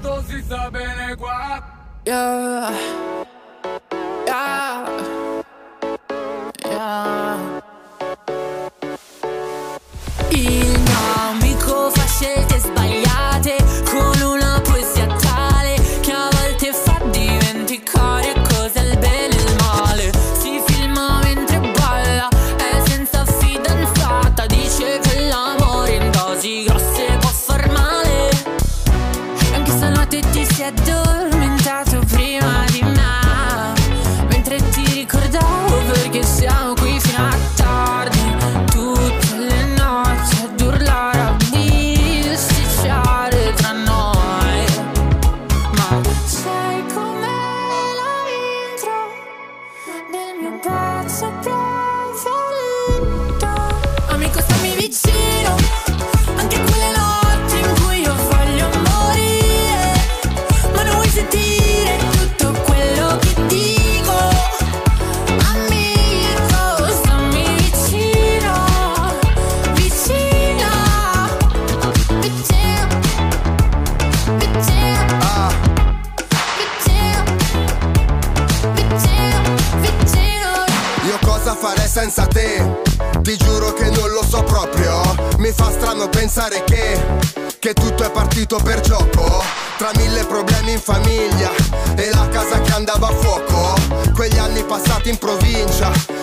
tanto si sta bene qua. Yeah. Yeah.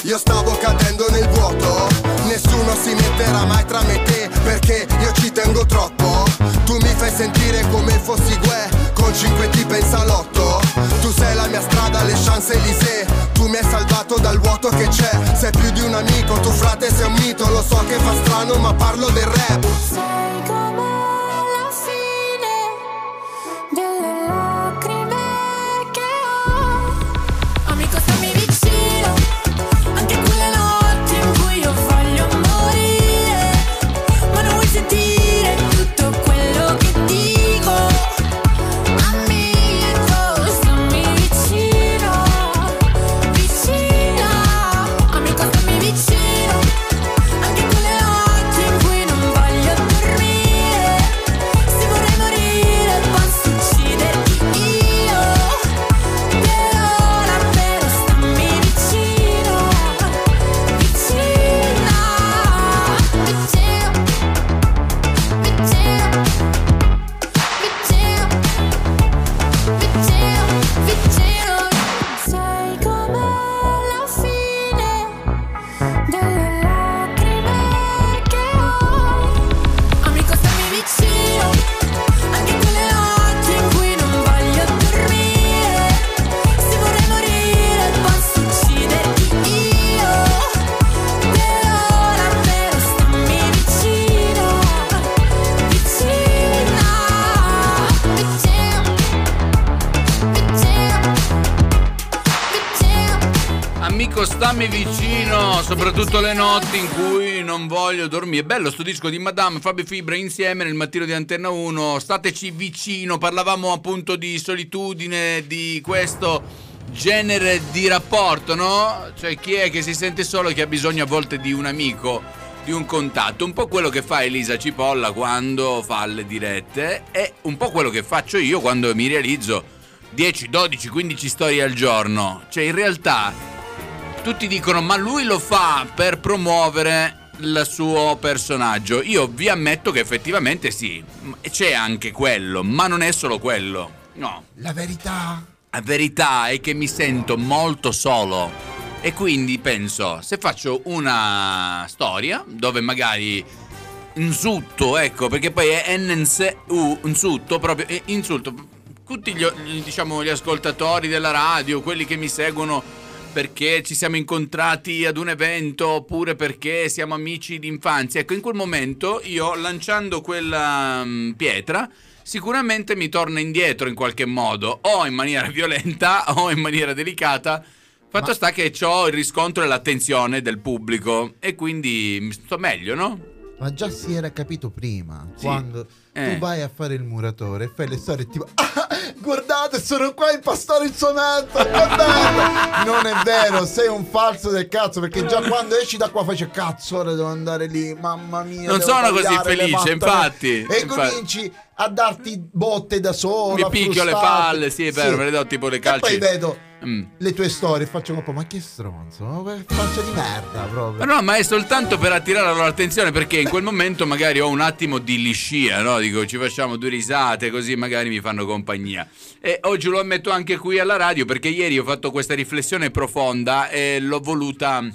Io stavo cadendo nel vuoto. Nessuno si metterà mai tra me e te perché io ci tengo troppo. Tu mi fai sentire come fossi Gue con cinque tipe in salotto. Tu sei la mia strada, le Champs-Élysées. Tu mi hai salvato dal vuoto che c'è. Sei più di un amico, tu frate sei un mito. Lo so che fa strano, ma parlo del rap. Sai com'è la fine delle soprattutto le notti in cui non voglio dormire. Bello sto disco di Madame Fabio Fibra insieme nel mattino di Antenna 1. Stateci vicino, parlavamo appunto di solitudine, di questo genere di rapporto, no? Cioè chi è che si sente solo e che ha bisogno a volte di un amico, di un contatto. Un po' quello che fa Elisa Cipolla quando fa le dirette e un po' quello che faccio io quando mi realizzo 10, 12, 15 storie al giorno. Cioè in realtà tutti dicono ma lui lo fa per promuovere il suo personaggio. Io vi ammetto che effettivamente sì, c'è anche quello, ma non è solo quello. No. La verità. La verità è che mi sento molto solo e quindi penso, se faccio una storia dove magari insulto, ecco, perché poi è NNSU, insulto proprio, eh, insulto tutti gli, diciamo, gli ascoltatori della radio, quelli che mi seguono perché ci siamo incontrati ad un evento oppure perché siamo amici d'infanzia. Ecco, in quel momento io lanciando quella mm, pietra sicuramente mi torna indietro in qualche modo, o in maniera violenta o in maniera delicata. Fatto sta che ho il riscontro e l'attenzione del pubblico e quindi mi sto meglio, no? Ma già si era capito prima, Sì. quando Eh. tu vai a fare il muratore, fai le storie tipo "Ah, Guardate, sono qua impastare il mezzo. Guardate. Non è vero, sei un falso del cazzo. Perché già quando esci da qua faccio cazzo, ora devo andare lì. Mamma mia. Non sono così felice, infatti, E infatti. cominci a darti botte da solo. Mi picchio le palle, sì, è vero, me le do tipo le E calci. poi vedo Mm. le tue storie faccio un po', ma che stronzo, faccia di merda proprio. Ma no, ma è soltanto per attirare la loro attenzione perché in quel momento magari ho un attimo di liscia, no? Dico ci facciamo due risate così magari mi fanno compagnia. E oggi lo ammetto anche qui alla radio perché ieri ho fatto questa riflessione profonda e l'ho voluta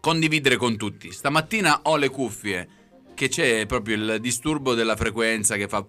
condividere con tutti. Stamattina ho le cuffie che c'è proprio il disturbo della frequenza che fa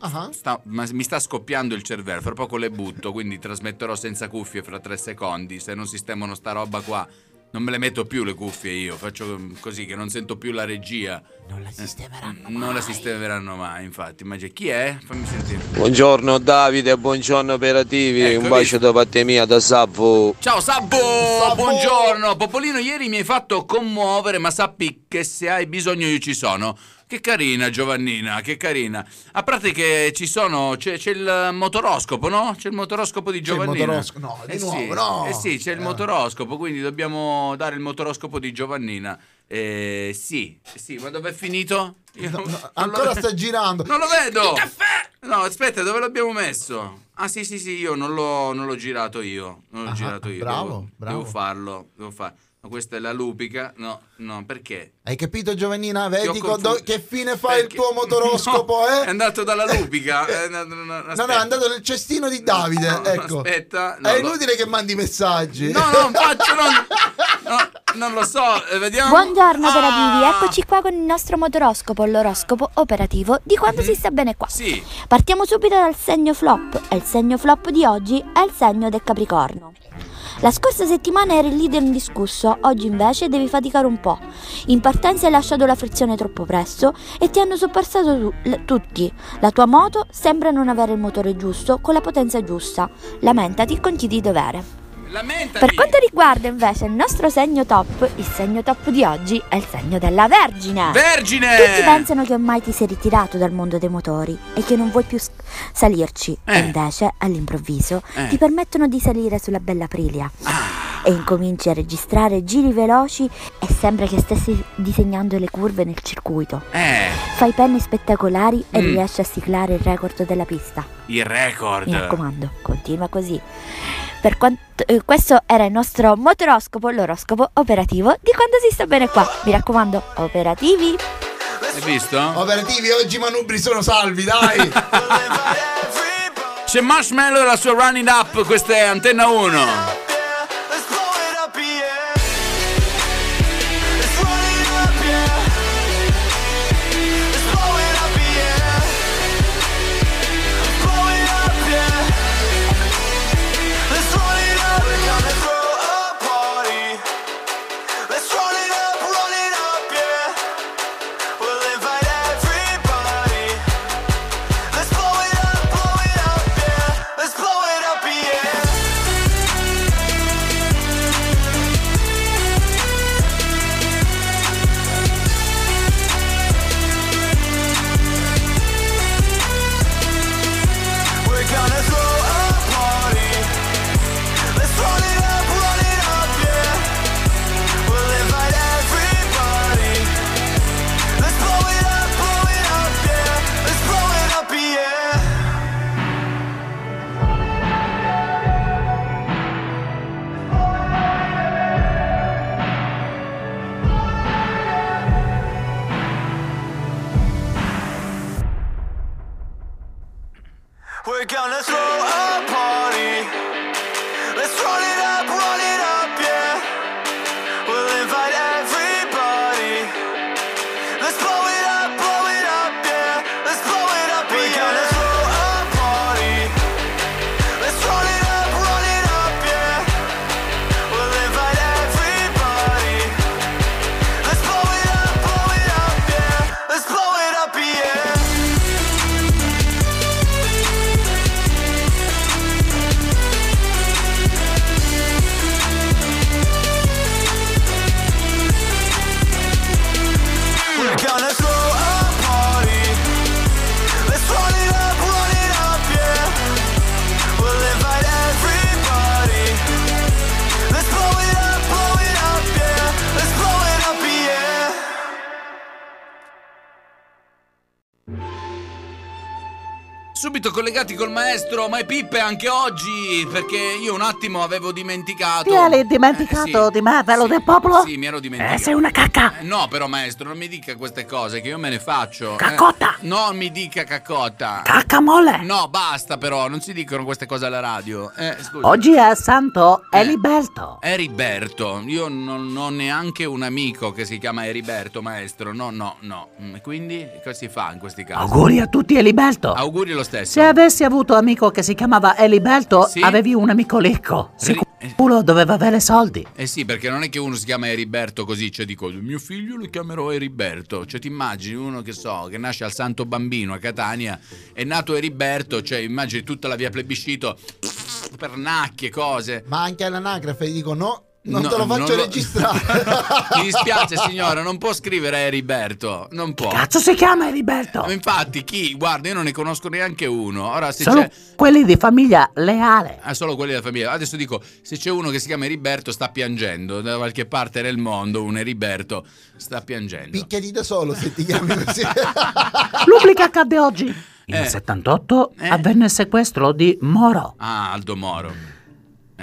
Ah. Sta- mi sta scoppiando il cervello, fra poco le butto, quindi trasmetterò senza cuffie fra tre secondi. Se non sistemano sta roba qua, non me le metto più le cuffie io, faccio così che non sento più la regia. Non la sistemeranno. Non la sistemeranno mai, infatti. Ma chi è? Fammi sentire. Buongiorno Davide, buongiorno operativi, Ecco, un bacio visto? da parte mia da Savvo. Ciao Sabbo! Sabbo! Buongiorno! Popolino, ieri mi hai fatto commuovere, ma sappi che se hai bisogno io ci sono. Che carina Giovannina, che carina. A parte che ci sono, c'è, c'è il motoroscopo, no? C'è il motoroscopo di C'è il Giovannina. motoroscopo, no, di eh nuovo, sì, no. Eh sì, c'è il Eh. motoroscopo, quindi dobbiamo dare il motoroscopo di Giovannina. Eh, sì, sì, ma dov'è finito? Io No, non- no, ancora sta girando. Non lo vedo! Il caffè! No, aspetta, dove l'abbiamo messo? Ah, sì, sì, sì, io non l'ho, non l'ho girato io. Non l'ho Ah, girato io. bravo, devo, bravo. Devo farlo, devo farlo. Ma questa è la lupica. No, no, perché? Hai capito Giovannina? Vedi do- che fine fa il Perché- tuo motoroscopo, No, eh? È andato dalla lupica. andato- no, no, No, no, è andato nel cestino di Davide, No, no, ecco. aspetta, no, è lo- inutile che mandi messaggi. No, non faccio, non, no, non lo so, eh, vediamo. Buongiorno Ah! operativi, eccoci qua con il nostro motoroscopo, l'oroscopo operativo di quando si sta bene qua. Sì, Partiamo subito dal segno flop e il segno flop di oggi è il segno del Capricorno. La scorsa settimana eri il leader indiscusso, oggi invece devi faticare un po'. In partenza hai lasciato la frizione troppo presto e ti hanno sorpassato tu- l- tutti. La tua moto sembra non avere il motore giusto con la potenza giusta. Lamentati con chi di dovere. Per quanto riguarda invece il nostro segno top, il segno top di oggi è il segno della Vergine. Vergine! Tutti pensano che ormai ti sei ritirato dal mondo dei motori e che non vuoi più salirci. Eh. E invece, all'improvviso, Eh. ti permettono di salire sulla bella Aprilia. Ah. E incominci a registrare giri veloci e sembra che stessi disegnando le curve nel circuito. Eh, Fai penne spettacolari e Mm. riesci a siglare il record della pista. il record. Mi raccomando, continua così. Per quanto, eh, questo era il nostro motoroscopo, l'oroscopo operativo di quando si sta bene qua. Mi raccomando, operativi! Hai visto? Operativi, oggi i manubri sono salvi, dai. C'è Marshmallow e la sua Running Up, questa è Antenna 1. Collegati col maestro Mai Pippe anche oggi, perché io un attimo avevo dimenticato. Ti eri dimenticato Eh, sì. di me, velo Sì, del popolo? Sì, mi ero dimenticato. Eh, sei una cacca. Eh, No, però maestro, non mi dica queste cose che io me ne faccio. eh. Caccotta. No, mi dica caccotta. Cacca molle. No, basta però, non si dicono queste cose alla radio. Eh, scusa. Oggi è Santo Eh. Eliberto. Eriberto, io non non ho neanche un amico che si chiama Eriberto, maestro. No, no, no. Mm, Quindi cosa si fa in questi casi? Auguri a tutti Eliberto. Auguri lo stesso. Se avessi avuto amico che si chiamava Eliberto, Sì? avevi un amico ricco. Sì. Sicuro doveva avere soldi. Eh sì, perché non è che uno si chiama Eriberto così, cioè dico, mio figlio lo chiamerò Eriberto. Cioè ti immagini uno che so, che nasce al Santo Bambino a Catania, è nato Eriberto, cioè immagini tutta la via plebiscito, pernacchie, cose. Ma anche all'anagrafe gli dico no, non No, te lo faccio lo- registrare. Mi dispiace signora, non può scrivere Eriberto, non può. Cazzo si chiama Eliberto? Ma infatti chi? Guarda, io non ne conosco neanche uno. Ora se Sono c'è... quelli di famiglia Leale. Ah, solo quelli della famiglia. Adesso dico, se c'è uno che si chiama Eriberto sta piangendo, da qualche parte nel mondo un Eriberto sta piangendo. Picchiati da solo se ti chiami così. L'ubblica accadde oggi. Nel Eh. 78 Eh. avvenne il sequestro di Moro. Ah, Aldo Moro.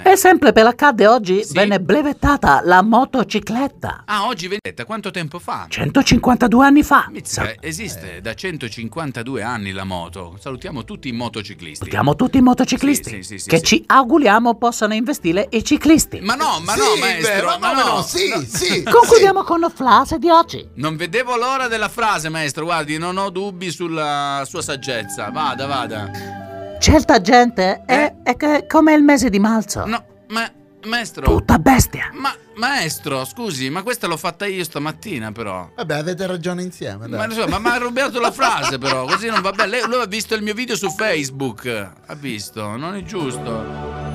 E sempre per l'accadde oggi Sì. venne brevettata la motocicletta. Ah, oggi vedete, quanto tempo fa? 152 anni fa. Mizzica, esiste da 152 anni la moto. Salutiamo tutti i motociclisti. Salutiamo tutti i motociclisti Sì, sì, sì, sì, che sì. ci auguriamo possano investire i ciclisti. Ma no, ma Sì, no, maestro, ma ma no. no? Sì, No. sì. Concludiamo con la frase di oggi. Non vedevo l'ora della frase, maestro. Guardi, non ho dubbi sulla sua saggezza. Vada, vada. Certa gente è, è che- come il mese di marzo. No, ma maestro. Tutta bestia. Ma maestro, scusi, ma questa l'ho fatta io stamattina, però. Vabbè, avete ragione insieme. Ma, Dai. insomma, ma ha rubato la frase, però, così non va bene. Lei, lui ha visto il mio video su Facebook. Ha visto, non è giusto.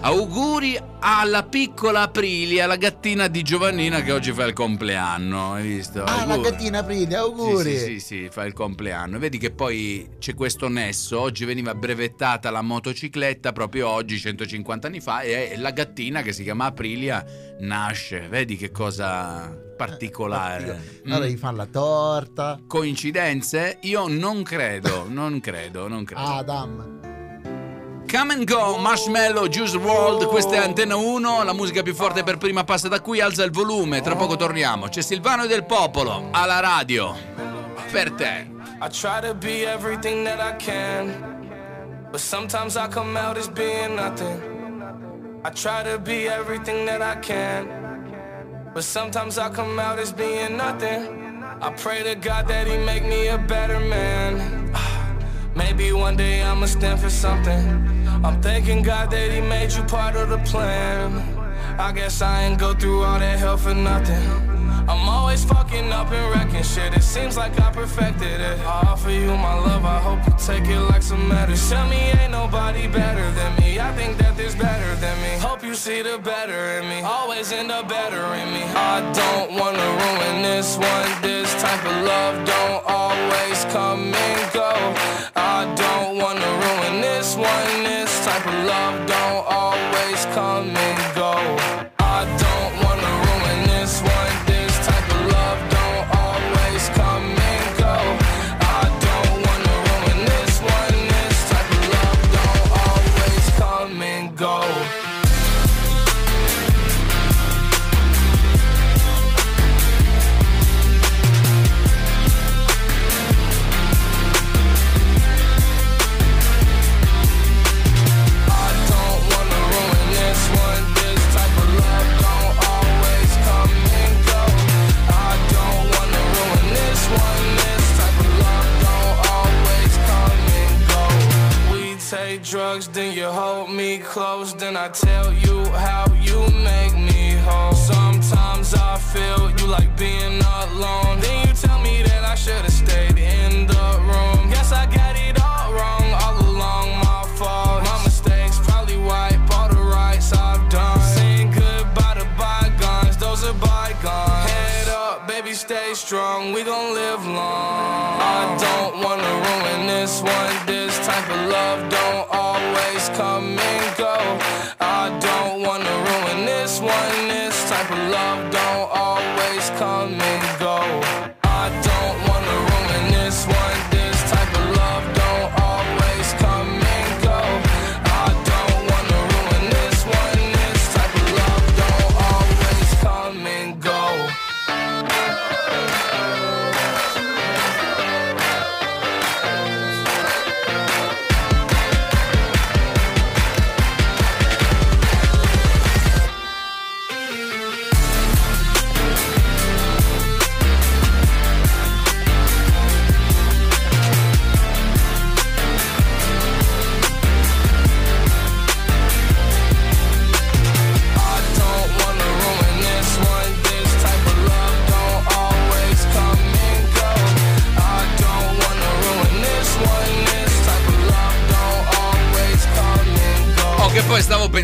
Auguri alla piccola Aprilia, la gattina di Giovannina che oggi fa il compleanno. Hai visto? Ah, la Auguri. gattina Aprilia, auguri. Sì, sì, sì, sì, fa il compleanno. Vedi che poi c'è questo nesso. Oggi veniva brevettata la motocicletta, proprio oggi, 150 anni fa, e la gattina che si chiama Aprilia nasce. Vedi che cosa particolare. Allora Mm. gli fa la torta. Coincidenze? Io non credo, non credo, non credo. Adam. Come and go, Marshmallow, Juice WRLD, questa è Antenna 1, la musica più forte per prima passa da qui, alza il volume, tra poco torniamo. C'è Silvano del Popolo, alla radio, per te. I try to be everything that I can, but sometimes I come out as being nothing. I try to be everything that I can, but sometimes I come out as being nothing. I pray to God that He make me a better man. Maybe one day I'ma stand for something. I'm thanking God that He made you part of the plan. I guess I ain't go through all that hell for nothing. I'm always fucking up and wrecking shit. It seems like I perfected it. I offer you my love, I hope you take it like some medicine. Tell me ain't nobody better than me. I think that there's better than me. Hope you see the better in me. Always end up better in me. I don't wanna ruin this one. This type of love don't always come and go. I don't wanna love I tell you you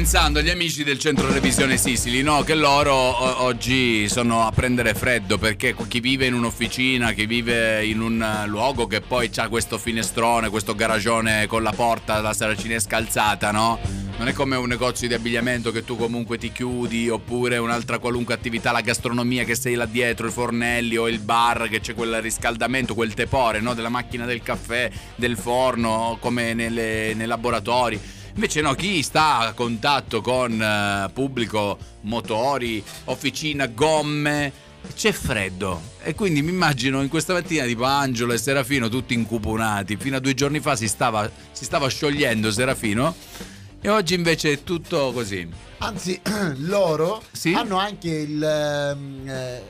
pensando agli amici del centro revisione Sisili, no? Che loro o- oggi sono a prendere freddo perché chi vive in un'officina, chi vive in un eh, luogo che poi ha questo finestrone, questo garagione con la porta, la saracinesca alzata, no? Non è come un negozio di abbigliamento che tu comunque ti chiudi, oppure un'altra qualunque attività, la gastronomia che sei là dietro, i fornelli o il bar che c'è quel riscaldamento, quel tepore, no? Della macchina del caffè, del forno, come nelle- nei laboratori. Invece no, chi sta a contatto con eh, pubblico, motori, officina, gomme, c'è freddo. E quindi mi immagino in questa mattina tipo Angelo e Serafino tutti incupunati. Fino a due giorni fa si stava, si stava sciogliendo Serafino e oggi invece è tutto così. Anzi, loro Sì? hanno anche il, ehm, eh,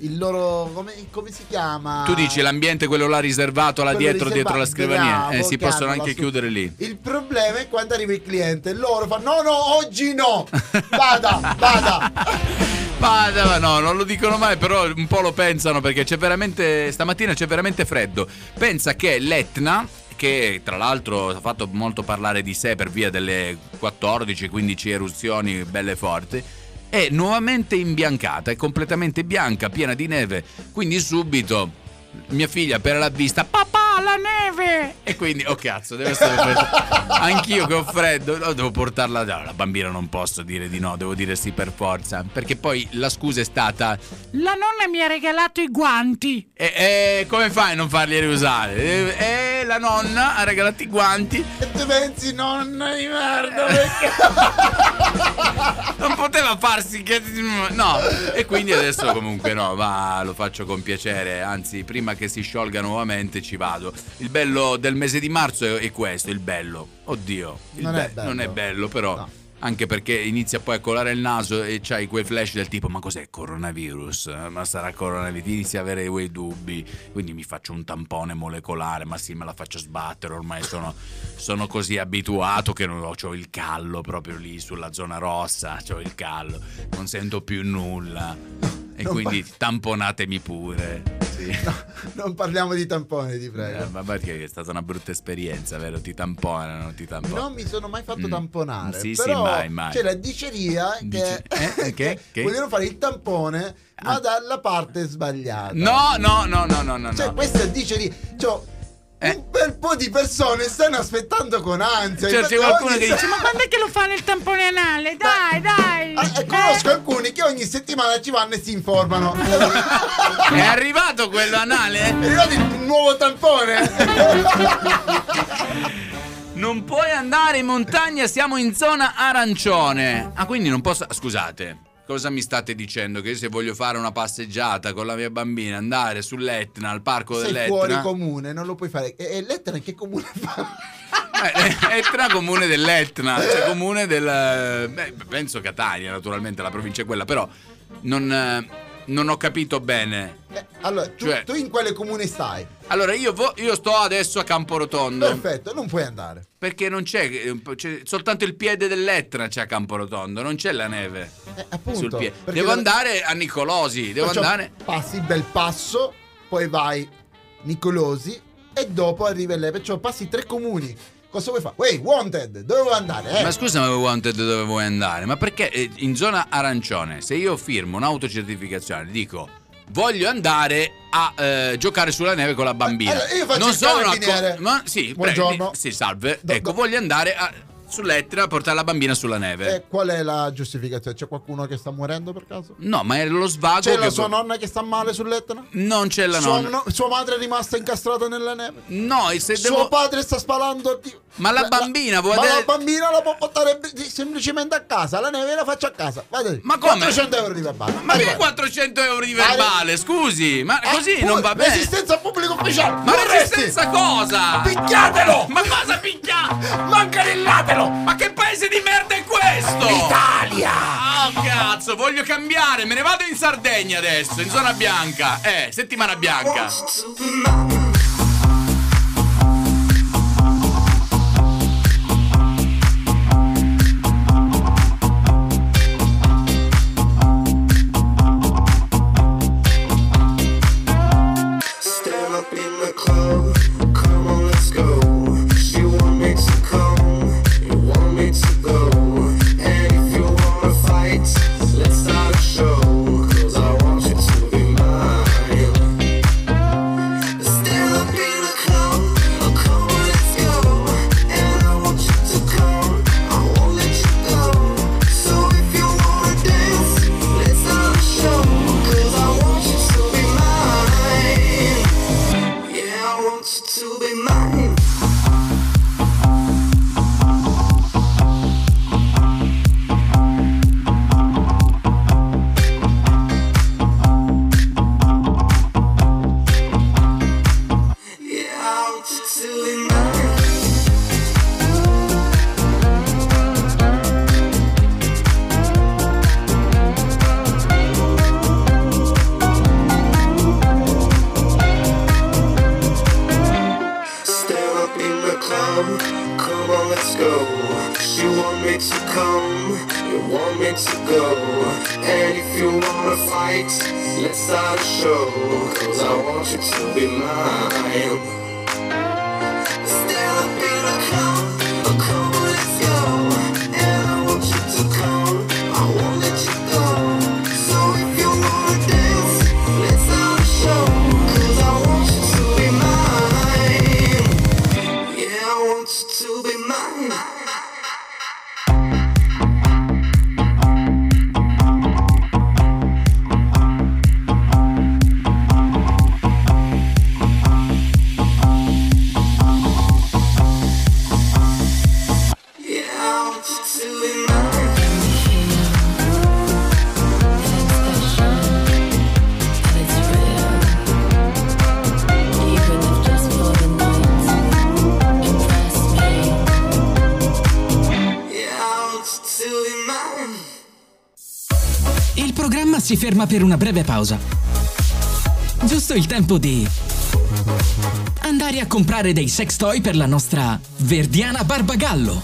il loro. Come, come si chiama? Tu dici l'ambiente quello là riservato là. Quello dietro, dietro la riservato, scrivania. bravo, Eh, si possono anche su- chiudere lì. Il problema è quando arriva il cliente, loro fanno: No, no, oggi no! Vada, vada! Vada, ma no, non lo dicono mai, però un po' lo pensano perché c'è veramente. Stamattina c'è veramente freddo. Pensa che l'Etna, che tra l'altro ha fatto molto parlare di sé per via delle 14-15 eruzioni belle forti. È nuovamente imbiancata, è completamente bianca, piena di neve. Quindi subito mia figlia appena l'ha vista, papà, la neve! E quindi, oh cazzo, deve essere per- Anch'io che ho freddo, no, devo portarla. No, la bambina non posso dire di no, devo dire sì per forza. Perché poi la scusa è stata. La nonna mi ha regalato i guanti. E, e come fai a non farli riusare? E, e la nonna ha regalato i guanti. E tu pensi, nonna di merda, perché? Non poteva farsi che. No. E quindi adesso comunque no, va, lo faccio con piacere. Anzi, prima che si sciolga nuovamente ci vado. Il bello del mese di marzo è, è questo, il bello. Oddio. il Non è be- bello. non è bello, però. No. Anche perché inizia poi a colare il naso e c'hai quei flash del tipo: Ma cos'è coronavirus? Ma sarà coronavirus? Inizi a avere quei dubbi. Quindi mi faccio un tampone molecolare. Ma sì, me la faccio sbattere. Ormai sono, sono così abituato che non ho, c'ho il callo proprio lì sulla zona rossa. C'ho il callo, non sento più nulla. E Non quindi tamponatemi pure. Sì. Non parliamo di tampone, ti prego. Eh, ma perché è stata una brutta esperienza, vero? Ti tamponano, ti tamponano. Non mi sono mai fatto Mm. tamponare. Sì, sì, mai, mai. C'è la diceria che, Dice- eh, che? Che? vogliono fare il tampone, ma Ah. dalla parte sbagliata. No, no, no, no, no, no. Cioè, no. questa è diceria. Cioè, Eh. un bel po' di persone stanno aspettando con ansia. Cioè, c'è qualcuno che se- dice, Ma quando è che lo fanno il tampone anale? Dai, dai. Ah, e conosco alcuni che ogni settimana ci vanno e si informano. È arrivato quello anale? È arrivato il nuovo tampone. Non puoi andare in montagna, siamo in zona arancione. Ah, quindi non posso. Scusate, cosa mi state dicendo? Che io se voglio fare una passeggiata con la mia bambina, andare sull'Etna, al parco Sei dell'Etna. fuori comune, non lo puoi fare. E, e l'Etna in che comune fa? Eh, Etna comune dell'Etna, cioè comune del... Beh, penso Catania naturalmente, la provincia è quella, però non, eh, non ho capito bene. Eh, allora, tu, Cioè- tu in quale comune stai? Allora io, vo- io sto adesso a Camporotondo, Perfetto, non puoi andare. perché non c'è, eh, c'è soltanto il piede dell'Etna c'è a Camporotondo, non c'è la neve Eh, appunto. Devo la- andare a Nicolosi, devo Perciò andare... Passi bel passo, poi vai Nicolosi e dopo arrivi lei. Perciò passi tre comuni. Cosa vuoi fare? Wey, wanted, dove vuoi andare? Eh? Ma scusa, ma Wanted dove vuoi andare? Ma perché eh, in zona arancione, se io firmo un'autocertificazione, dico voglio andare a eh, giocare sulla neve con la bambina. Allora, io faccio non sono carabiniere. ma sì, Buongiorno. prego, sì, salve. Do- ecco, do- voglio andare a, sull'Etna a portare la bambina sulla neve. Eh, qual è la giustificazione? C'è qualcuno che sta morendo per caso? No, ma è lo svago C'è la sua nonna che sta male sull'Etna? Non c'è la Sua, nonna. no- sua madre è rimasta incastrata nella neve? No, e se Suo devo padre sta spalando Ma la bambina vuole Ma la vedere- bambina la può portare semplicemente a casa La neve la faccio a casa Guarda, Ma come? 400 euro di verbale Ma che Arriva. 400 euro di verbale? Scusi, ma Ah, così non va bene. Resistenza pubblico ufficiale Ma Vorresti? resistenza cosa? Picchiatelo Ma cosa picchia? Mancarillatelo Ma che paese di merda è questo? Italia Ah, cazzo, voglio cambiare, me ne vado in Sardegna adesso, in zona bianca. Eh, settimana bianca. Si ferma per una breve pausa. Giusto il tempo di andare a comprare dei sex toy per la nostra Verdiana Barbagallo.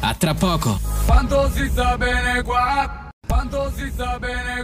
A tra poco. Quanto si sta bene qua? Quanto si sta bene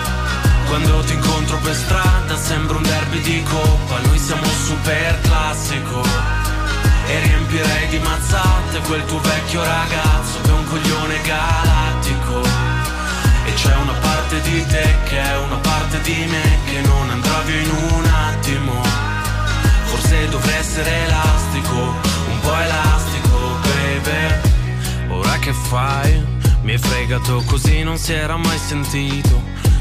Quando ti incontro per strada sembra un derby di coppa. Noi siamo super classico. E riempirei di mazzate quel tuo vecchio ragazzo Che è un coglione galattico. E c'è una parte di te che è una parte di me Che non andrà via in un attimo. Forse dovrei essere elastico Un po' elastico, baby. Ora che fai? Mi hai fregato così non si era mai sentito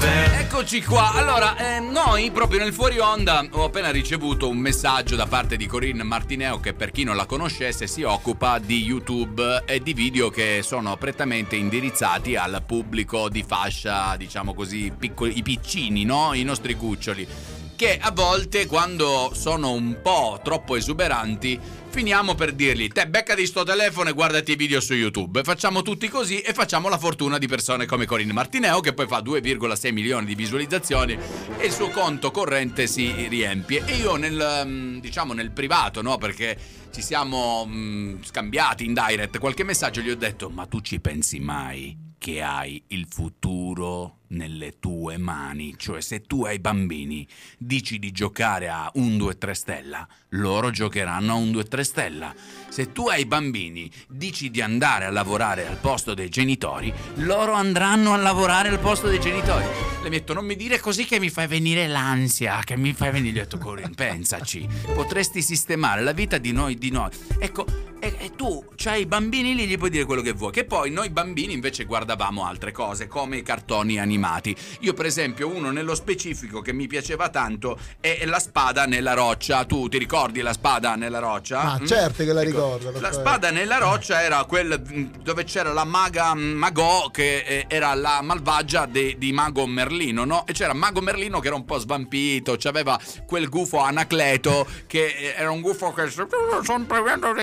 Eccoci qua, allora eh, noi proprio nel fuori onda ho appena ricevuto un messaggio da parte di Corinne Martineo che per chi non la conoscesse si occupa di YouTube e di video che sono prettamente indirizzati al pubblico di fascia, diciamo così, piccoli, i piccini, no? I nostri cuccioli che a volte quando sono un po' troppo esuberanti finiamo per dirgli te beccati sto telefono e guardati i video su YouTube. Facciamo tutti così e facciamo la fortuna di persone come Corinne Martineo che poi fa 2,6 milioni di visualizzazioni e il suo conto corrente si riempie. E io nel mm, diciamo nel privato, no? Perché ci siamo mm, scambiati in direct qualche messaggio gli ho detto "Ma tu ci pensi mai?" che hai il futuro nelle tue mani. Cioè, se tu ai bambini dici di giocare a 1, 2, 3 stella, loro giocheranno a 1, 2, 3 stella. Se tu ai bambini dici di andare a lavorare al posto dei genitori, loro andranno a lavorare al posto dei genitori. Le metto, non mi dire così che mi fai venire l'ansia, che mi fai venire... Gli ho detto, pensaci, potresti sistemare la vita di noi, di noi. Ecco, e, e tu c'hai i bambini lì, gli puoi dire quello che vuoi. Che poi noi bambini invece guardavamo altre cose, come i cartoni animati. Io, per esempio, uno nello specifico che mi piaceva tanto è La spada nella roccia. Tu ti ricordi la spada nella roccia? Ma Mm? certo che la Ecco, ricordo. La perché- spada nella roccia era quel mm, dove c'era la maga mm, Magò che eh, era la malvagia de- di Mago Merlino, no? E c'era Mago Merlino che era un po' svampito, c'aveva quel gufo Anacleto che eh, era un gufo che,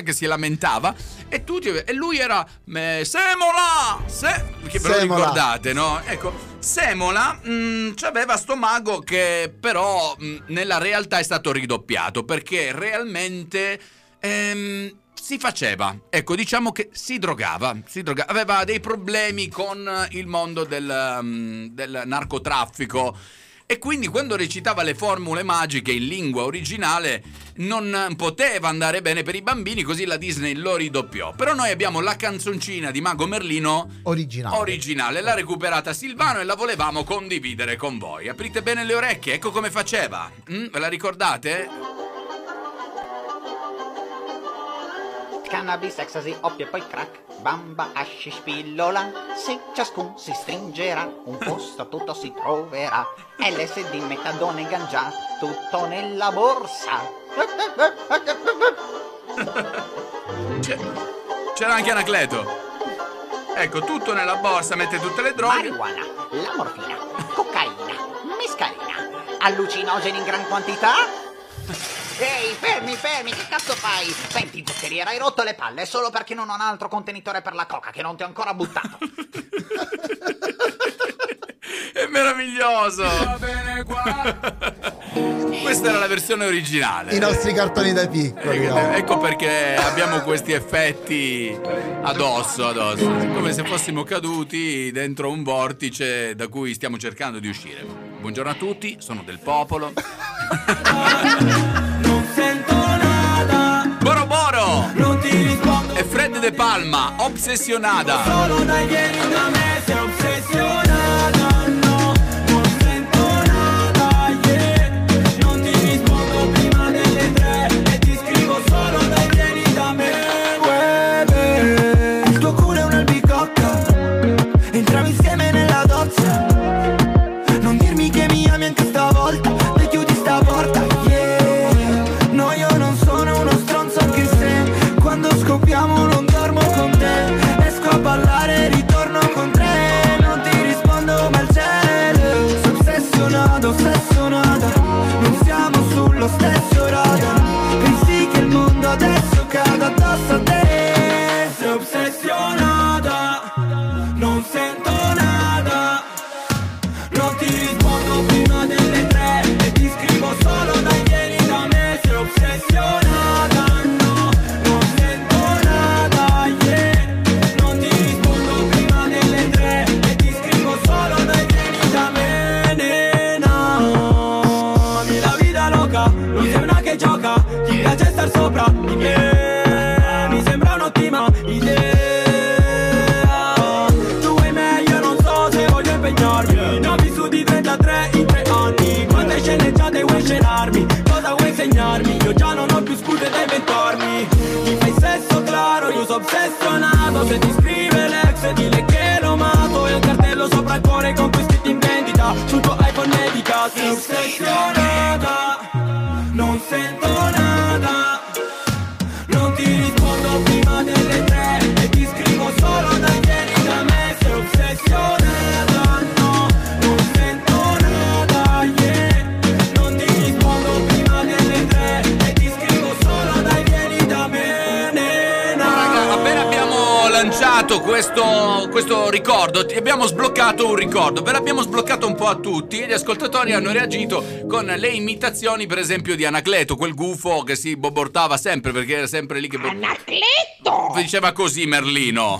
che si lamentava e, tutti, e lui era eh, Semola! Se- che ve lo ricordate, no? Ecco, Semola mh, c'aveva sto mago che però mh, nella realtà è stato ridoppiato perché realmente ehm, si faceva, ecco diciamo che si drogava, si drogava, aveva dei problemi con il mondo del, mh, del narcotraffico. E quindi quando recitava le formule magiche in lingua originale non poteva andare bene per i bambini, così la Disney lo ridoppiò. Però noi abbiamo la canzoncina di Mago Merlino Originale. originale, l'ha recuperata Silvano e la volevamo condividere con voi. Aprite bene le orecchie, ecco come faceva. Mm, ve la ricordate? Cannabis, ecstasy, oppio e poi crack, bamba, hashish, pillola. Se ciascun si stringerà, un posto tutto si troverà. LSD, metadone, ganja, tutto nella borsa. C'è- C'era anche Anacleto. Ecco, tutto nella borsa, mette tutte le droghe. Marijuana, la morfina, cocaina, mescalina, allucinogeni in gran quantità. Ehi, fermi, fermi, che cazzo fai? Senti, zuccheriera, hai rotto le palle solo perché non ho un altro contenitore per la coca che non ti ho ancora buttato. È meraviglioso! Va bene qua. Questa era la versione originale. I nostri cartoni da piccoli. no? Ecco perché abbiamo questi effetti addosso, addosso, come se fossimo caduti dentro un vortice da cui stiamo cercando di uscire. Buongiorno a tutti, sono del popolo. Boro non ti rispondo e Fred De Palma, Obsessionada. Solo dai vieni da me, sei ossessionata, ascoltatori hanno reagito con le imitazioni, per esempio, di Anacleto, quel gufo che si bobortava sempre perché era sempre lì che... bo- Anacleto! Diceva così Merlino.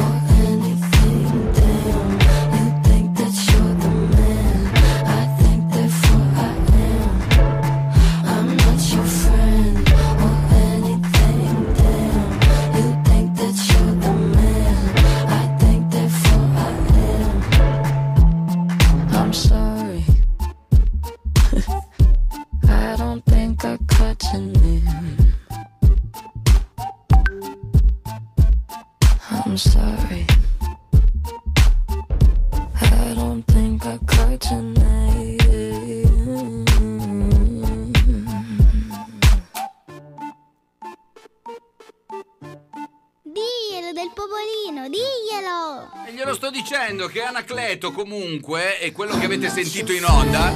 comunque, e quello che avete sentito in onda,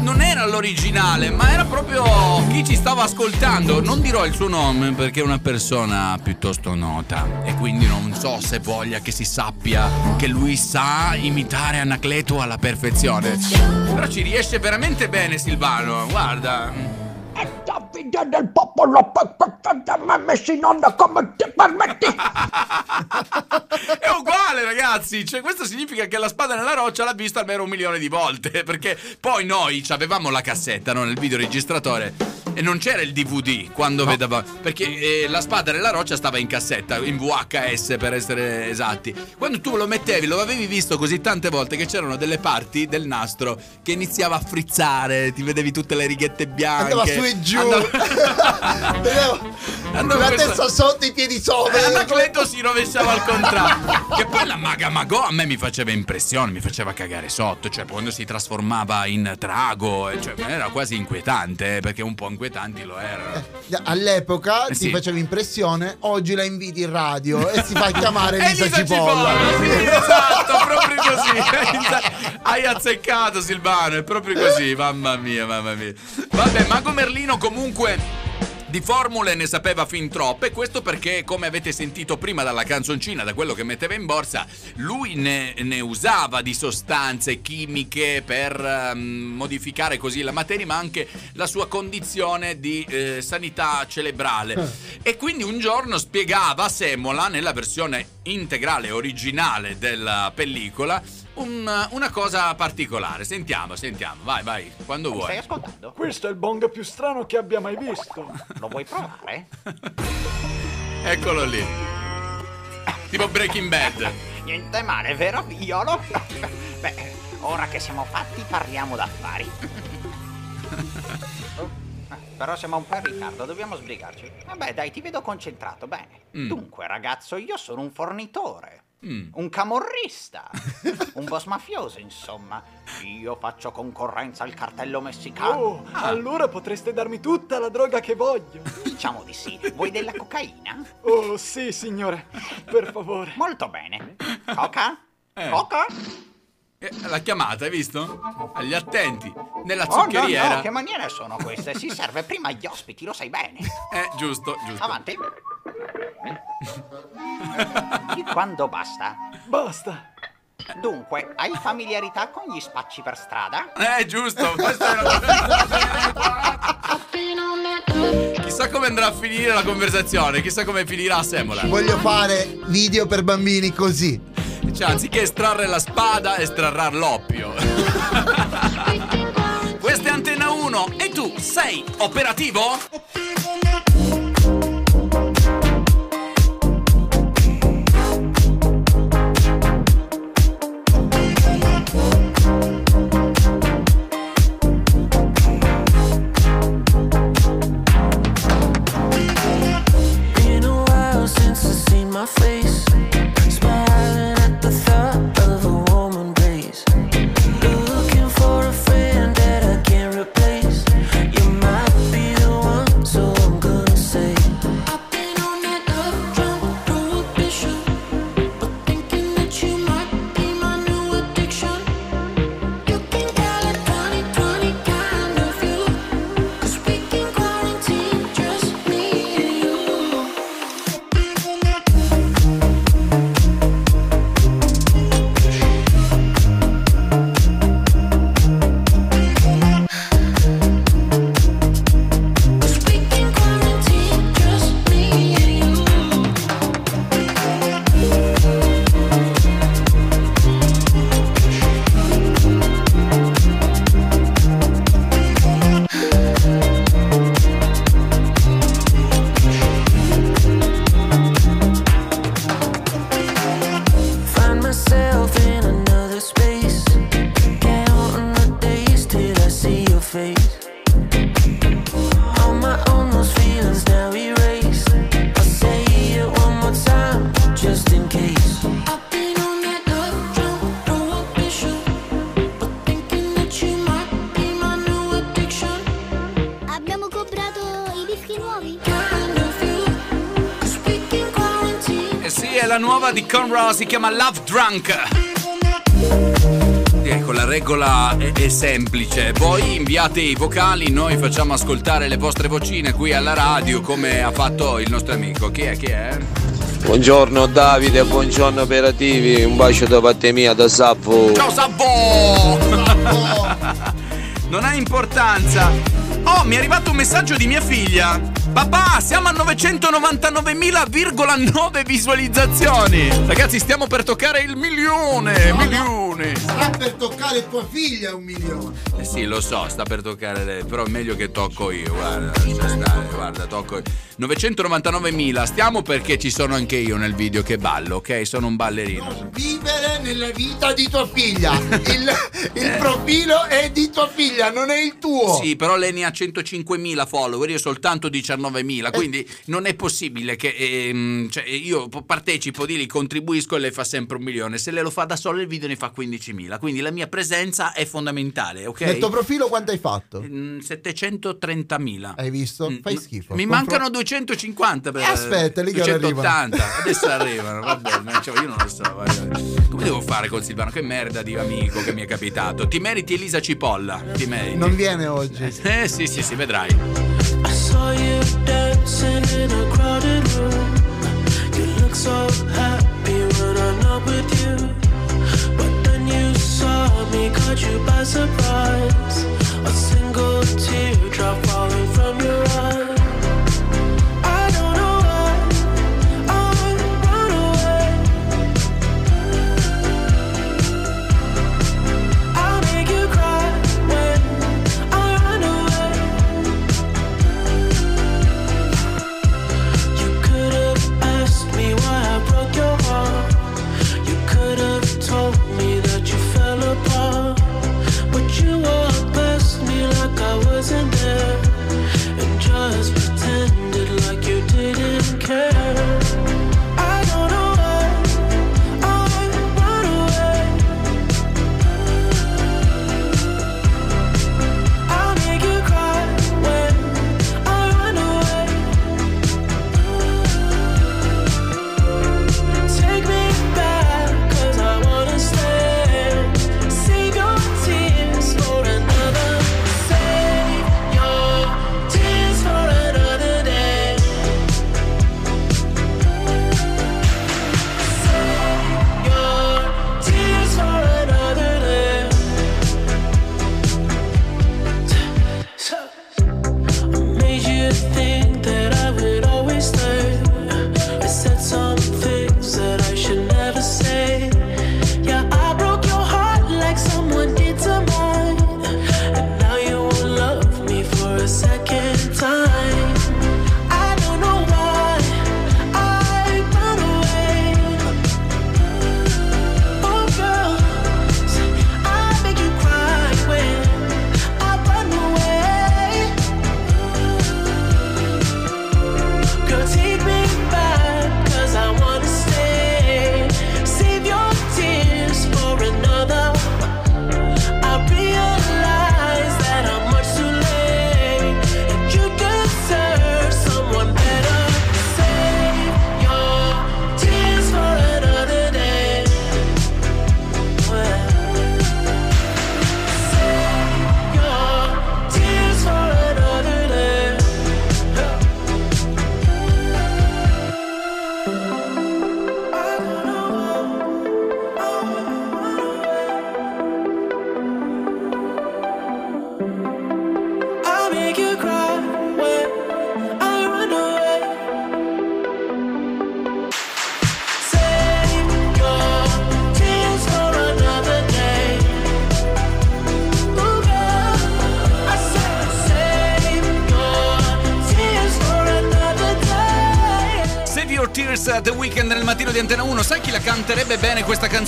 non era l'originale, ma era proprio chi ci stava ascoltando. Non dirò il suo nome perché è una persona piuttosto nota e quindi non so se voglia che si sappia che lui sa imitare Anacleto alla perfezione. Però ci riesce veramente bene Silvano, guarda. Davide del popolo mi ha messo in onda come ti permetti È uguale, ragazzi. Cioè, questo significa che la spada nella roccia l'ha vista almeno un milione di volte. Perché poi noi ci avevamo la cassetta no, nel videoregistratore. E non c'era il DVD quando vedeva. Perché eh, la spada nella roccia stava in cassetta, in VHS per essere esatti. Quando tu lo mettevi, lo avevi visto così tante volte che c'erano delle parti del nastro che iniziava a frizzare, ti vedevi tutte le righette bianche. Andava su e giù. Andava- Andava la questa- testa sotto, i piedi sopra. e Anacleto si rovesciava al contrario. che poi la maga magò a me mi faceva impressione, mi faceva cagare sotto. Cioè, quando si trasformava in drago, e cioè, era quasi inquietante, eh, perché un po' inquietanti lo erano. All'epoca Eh ti sì. faceva impressione, oggi la inviti in radio e si fa chiamare E Lisa Lisa Cipolla. Cipolla, sì, esatto, proprio così. Hai azzeccato Silvano, è proprio così, mamma mia, mamma mia. Vabbè, Mago Merlino comunque di formule ne sapeva fin troppe, e questo perché, come avete sentito prima dalla canzoncina, da quello che metteva in borsa, lui ne, ne usava di sostanze chimiche per ehm, modificare così la materia, ma anche la sua condizione di eh, sanità cerebrale. E quindi un giorno spiegava a Semola, nella versione integrale originale della pellicola, un- una cosa particolare. Sentiamo, sentiamo, vai, vai, quando Stai vuoi. ascoltando? Questo è il bong più strano che abbia mai visto. Lo vuoi provare? Eccolo lì. Tipo Breaking Bad. Niente male, vero figliolo? Beh, ora che siamo fatti parliamo d'affari. Eh, Però siamo un po' in ritardo, dobbiamo sbrigarci. Vabbè, dai, ti vedo concentrato, bene. Mm. Dunque, ragazzo, io sono un fornitore. Mm. Un camorrista, un boss mafioso, insomma. Io faccio concorrenza al cartello messicano. Oh, allora potreste darmi tutta la droga che voglio. Diciamo di sì. Vuoi della cocaina? Oh, sì, signore. Per favore. Molto bene. Coca? Eh. Coca? Eh, l'ha chiamata, hai visto? Agli attenti. Nella Oh no, zuccheriera. no, che maniere sono queste? Si serve prima agli ospiti, lo sai bene. Eh, giusto, giusto. Avanti. Di quando basta? Basta. Dunque, hai familiarità con gli spacci per strada? Eh, giusto. Questa era Chissà come andrà a finire la conversazione, chissà come finirà Semola. Voglio fare video per bambini così. Cioè, anziché estrarre la spada, estrarrà l'oppio. Questa è Antenna 1 e tu sei operativo? Si chiama Love Drunk. Ecco, la regola è, è semplice. Voi inviate i vocali, noi facciamo ascoltare le vostre vocine qui alla radio, come ha fatto il nostro amico. Chi è? Chi è? Buongiorno Davide, buongiorno operativi, un bacio da parte mia da Sappo. Ciao Sabbo! Non ha importanza. Oh, mi è arrivato un messaggio di mia figlia. Papà, siamo a 999.000,9 visualizzazioni. Ragazzi, stiamo per toccare il milione. Milione. Sta per toccare tua figlia un milione. Eh sì, lo so, sta per toccare lei, però è meglio che tocco io, guarda, lascia stare, guarda, tocco io. 999.000, stiamo perché ci sono anche io nel video che ballo, ok? Sono un ballerino. Vivere nella vita di tua figlia. Il, il profilo è di tua figlia, non è il tuo. Sì, però lei ne ha 105.000 follower, io soltanto 19.000, quindi non è possibile che ehm, cioè, io partecipo di lì, contribuisco e lei fa sempre un milione. Se lei lo fa da solo il video ne fa 15.000, quindi la mia presenza è fondamentale, ok? Nel tuo profilo quanto hai fatto? Mm, 730.000. Hai visto? Fai schifo. Mi Compro- mancano 250 per Eh, aspetta, lì che 280. Adesso arrivano, vabbè, ma cioè, io non lo so. vabbè. Come devo fare con Silvano? Che merda di amico che mi è capitato. Ti meriti Elisa Cipolla. Ti meriti. Non viene oggi. Eh sì, sì, sì, vedrai. I saw you dancing in a crowded room. You look so happy when I'm not with you. But then you saw me, caught you by surprise. A single teardrop falling from your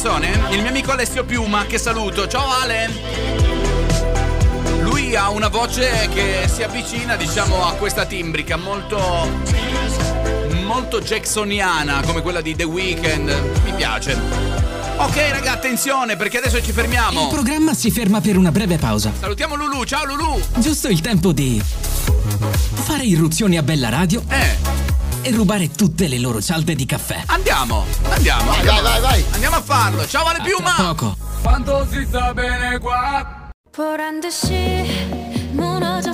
canzone? Il mio amico Alessio Piuma, che saluto. Ciao Ale! Lui ha una voce che si avvicina, diciamo, a questa timbrica molto. molto jacksoniana, come quella di The Weeknd. Mi piace. Ok, raga, attenzione, perché adesso ci fermiamo. Il programma si ferma per una breve pausa. Salutiamo Lulu, ciao Lulu! Giusto il tempo di fare irruzioni a Bella Radio e rubare tutte le loro cialde di caffè. Andiamo, andiamo. Vai, andiamo. vai, vai, vai. Andiamo a farlo. Ciao Ale Piuma! Poco. quanto si sta bene qua 보란 듯이 무너졌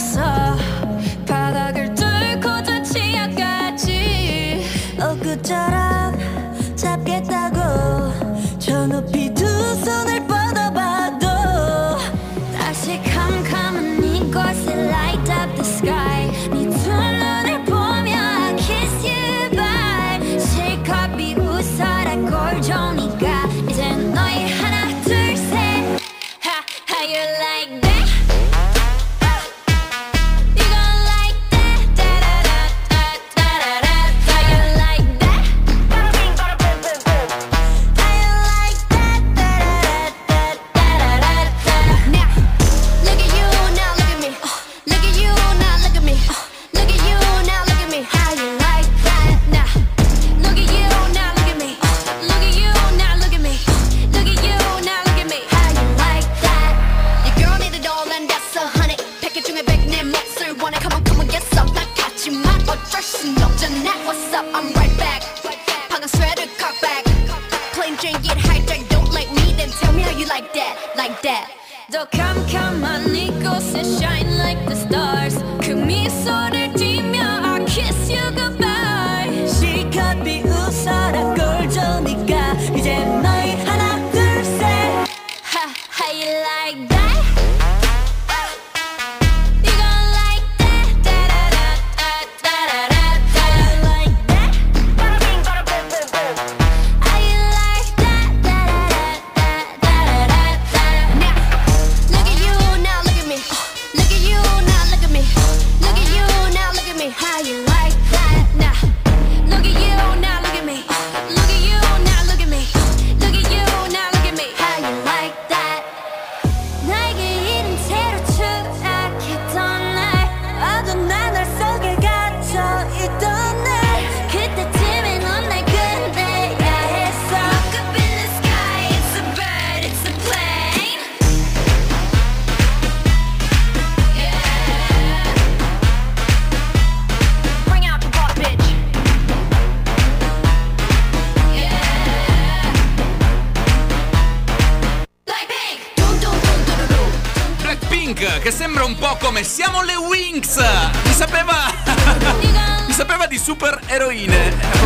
Come siamo le Winx. Mi sapeva. Mi sapeva di super eroine.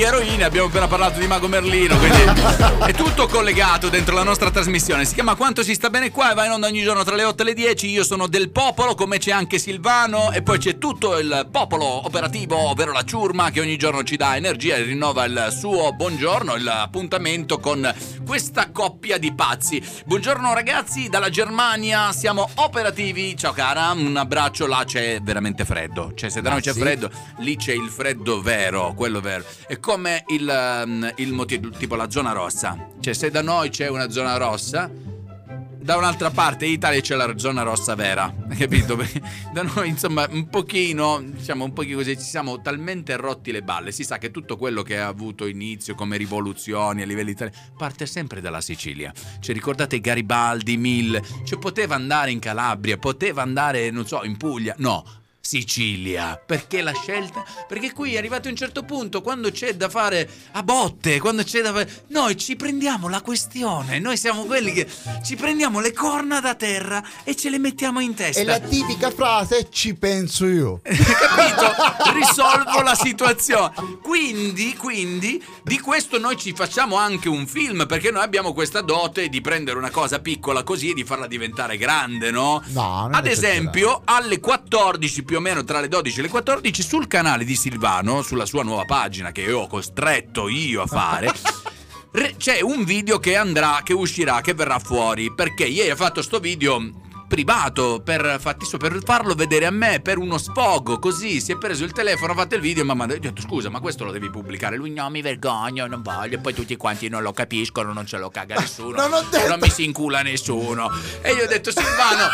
Di eroine, abbiamo appena parlato di Mago Merlino. Quindi è tutto collegato dentro la nostra trasmissione. Si chiama Quanto si sta bene qua e va in onda ogni giorno tra le 8 e le 10. Io sono del popolo, come c'è anche Silvano. E poi c'è tutto il popolo operativo, ovvero la ciurma, che ogni giorno ci dà energia e rinnova il suo buongiorno, il appuntamento con questa coppia di pazzi. Buongiorno ragazzi, dalla Germania siamo operativi. Ciao cara, un abbraccio, là c'è veramente freddo. Cioè se da Ah, noi c'è sì? freddo, lì c'è il freddo vero, quello vero. È come il, um, il motivo, tipo la zona rossa. Cioè se da noi c'è una zona rossa, da un'altra parte in Italia c'è la zona rossa vera, capito? Da noi, insomma, un pochino, diciamo un pochino così, ci siamo talmente rotti le balle. Si sa che tutto quello che ha avuto inizio come rivoluzioni a livello italiano parte sempre dalla Sicilia. Cioè, ricordate Garibaldi, Mille, cioè poteva andare in Calabria, poteva andare, non so, in Puglia. No, Sicilia. Perché la scelta? Perché qui è arrivato a un certo punto, quando c'è da fare a botte, quando c'è da fare... Noi ci prendiamo la questione, noi siamo quelli che ci prendiamo le corna da terra e ce le mettiamo in testa. E la tipica frase ci penso io. capito? Risolvo la situazione. Quindi, quindi, di questo noi ci facciamo anche un film, perché noi abbiamo questa dote di prendere una cosa piccola così e di farla diventare grande, no? No, Ad esempio, alle 14 più o meno tra le 12 e le 14 sul canale di Silvano, sulla sua nuova pagina che ho costretto io a fare. re- C'è un video che andrà, che uscirà, che verrà fuori. Perché ieri ha fatto sto video privato per, fatti su- per farlo vedere a me per uno sfogo così si è preso il telefono ha fatto il video ma mi ha detto scusa ma questo lo devi pubblicare lui no mi vergogno non voglio e poi tutti quanti non lo capiscono non ce lo caga nessuno non non mi si incula nessuno e io ho detto Silvano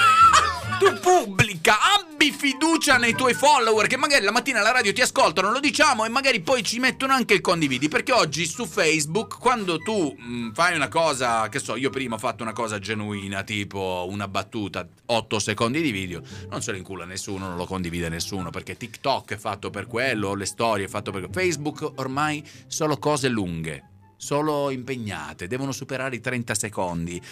tu pubblica, abbi fiducia nei tuoi follower che magari la mattina alla radio ti ascoltano, lo diciamo e magari poi ci mettono anche il condividi perché oggi su Facebook quando tu mh, fai una cosa, che so, io prima ho fatto una cosa genuina, tipo una battuta, 8 secondi di video, non se lo incula nessuno, non lo condivide nessuno perché TikTok è fatto per quello, le storie è fatto per quello. Facebook ormai solo cose lunghe, solo impegnate, devono superare i 30 secondi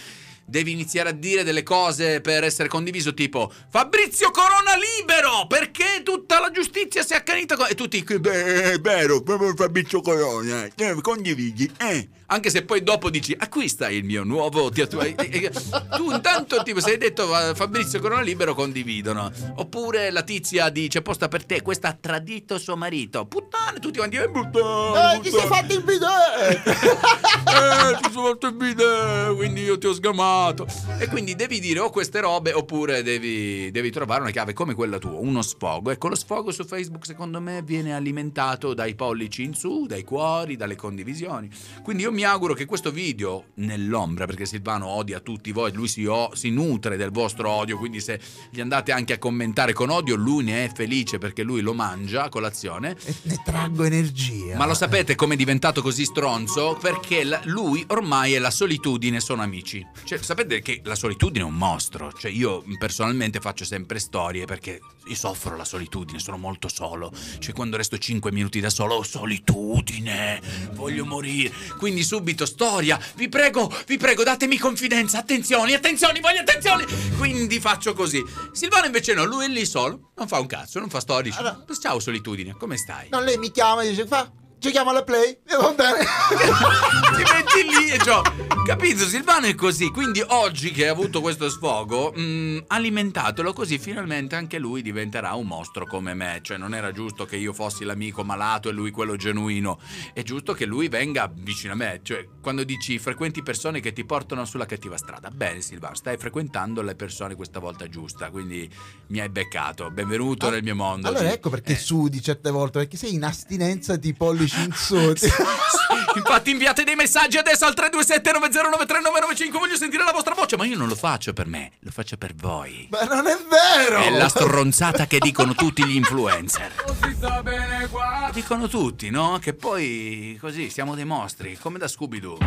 devi iniziare a dire delle cose per essere condiviso, tipo Fabrizio Corona libero perché tutta la giustizia si è accanita con... e tutti beh, è vero, proprio Fabrizio Corona, eh, condividi, eh. Anche se poi dopo dici acquista il mio nuovo e- tu intanto tipo se hai detto "Va- Fabrizio Corona libero condividono. Oppure la tizia dice posta per te, questa ha tradito suo marito. Puttane, tutti quanti eh, puttane, Eh, si è fatto il bidet? eh, ti sono fatto il bidet, quindi io ti ho sgamato. E quindi devi dire o queste robe oppure devi, devi trovare una chiave come quella tua, uno sfogo. Ecco, lo sfogo su Facebook secondo me viene alimentato dai pollici in su, dai cuori, dalle condivisioni. Quindi io mi auguro che questo video, nell'ombra, perché Silvano odia tutti voi, lui si, o- si nutre del vostro odio, quindi se gli andate anche a commentare con odio, lui ne è felice perché lui lo mangia a colazione. Ne traggo energia. Ma lo sapete come è diventato così stronzo? Perché la- lui ormai e la solitudine sono amici. Cioè, sapete che la solitudine è un mostro. Cioè, io personalmente faccio sempre storie perché io soffro la solitudine, sono molto solo. Cioè, quando resto 5 minuti da solo, ho solitudine, voglio morire. Quindi subito storia, vi prego, vi prego, datemi confidenza, attenzioni, attenzioni, voglio attenzioni. Quindi faccio così. Silvano invece no, lui è lì solo, non fa un cazzo, non fa storie. dice, Ciao solitudine, come stai? No, lei mi chiama e dice, fa, giochiamo alla play. E va bene. ti metti lì e ciò. Capito? Silvano è così. Quindi oggi che ha avuto questo sfogo, mh, alimentatelo così finalmente anche lui diventerà un mostro come me. Cioè, non era giusto che io fossi l'amico malato e lui quello genuino. È giusto che lui venga vicino a me. Cioè, quando dici frequenti persone che ti portano sulla cattiva strada. Bene, Silvano, stai frequentando le persone questa volta giusta. Quindi mi hai beccato. Benvenuto nel mio mondo. Allora Sì. ecco perché sudi certe volte, perché sei in astinenza di pollici in su. Infatti inviate dei messaggi adesso al 327 909395 voglio sentire la vostra voce, ma io non lo faccio per me, lo faccio per voi. Ma non è vero! È la stronzata che dicono tutti gli influencer. Si sta bene qua. Lo dicono tutti, no? Che poi così siamo dei mostri, come da Scooby-Doo.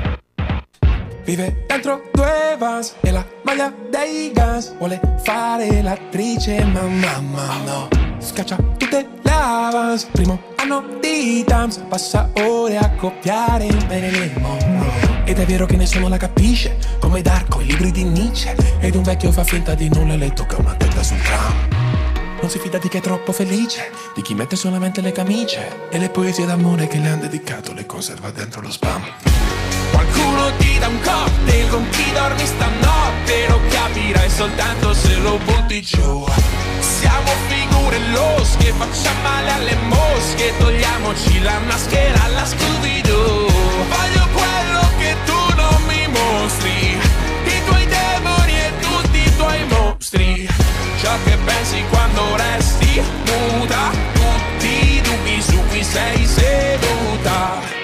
Vive dentro due vans e la maglia dei Guns Vuole fare l'attrice ma mamma no Scaccia tutte le avance Primo anno di dance Passa ore a copiare Marilyn Monroe Ed è vero che nessuno la capisce Come Darko, i libri di Nietzsche. Ed un vecchio fa finta di nulla e le tocca una testa sul tram. Non si fida di chi è troppo felice, di chi mette solamente le camicie. E le poesie d'amore che le han dedicato le conserva dentro lo spam. Qualcuno ti dà un cocktail con chi dormi stanotte Lo capirai soltanto se lo butti giù. Siamo figure losche, facciamo male alle mosche Togliamoci la maschera alla Scooby-Doo. Voglio quello che tu non mi mostri I tuoi demoni e tutti i tuoi mostri. Ciò che pensi quando resti muta Tutti i dubbi su cui sei seduta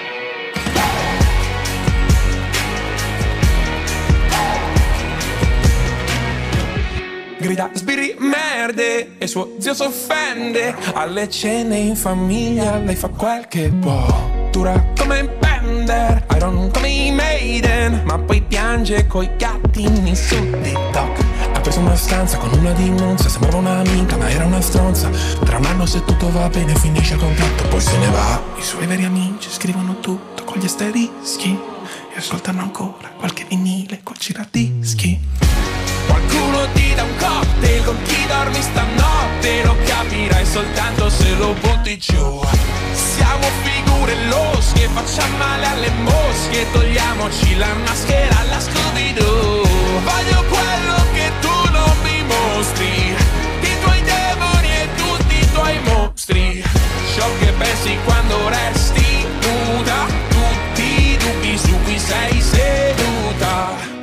grida sbirri merde e suo zio s'offende. Alle cene in famiglia lei fa quel che può dura come Bender Iron come i Maiden ma poi piange coi gattini su TikTok. Ha preso una stanza con una dimonza sembrava un'amica ma era una stronza. Tra un anno se tutto va bene finisce il contratto poi se ne va. I suoi veri amici scrivono tutto con gli asterischi e ascoltano ancora qualche vinile col giradischi. Qualcuno ti dà un cocktail con chi dormi stanotte. Lo capirai soltanto se lo butti giù. Siamo figure losche, facciamo male alle mosche. Togliamoci la maschera alla Scooby-Doo. Voglio quello che tu non mi mostri. I tuoi demoni e tutti i tuoi mostri. Ciò che pensi quando resti nuda. Tutti i dubbi su cui sei seduta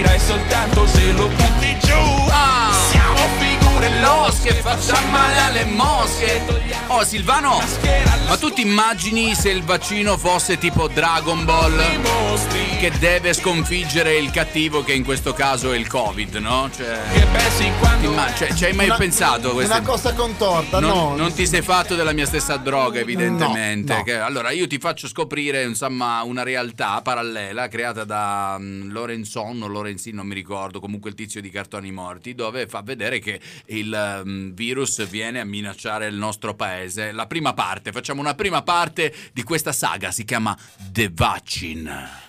Capirai soltanto se lo butti giù. Siamo figure Losche, facciamo male alle mosche. Oh Silvano, ma tu ti immagini se il vaccino fosse tipo Dragon Ball che deve sconfiggere il cattivo che in questo caso è il Covid, no? Cioè, imma- cioè, ci hai mai Una- pensato a queste Una cosa contorta, non, no. non ti sei fatto della mia stessa droga, evidentemente. No, no. Che- allora, io ti faccio scoprire insomma, una realtà parallela creata da mm, Lorenzon o Lorenzin, non mi ricordo, comunque il tizio di cartoni morti, dove fa vedere che il mm, virus viene a minacciare il nostro paese. La prima parte, facciamo una prima parte di questa saga, si chiama The Vaccine.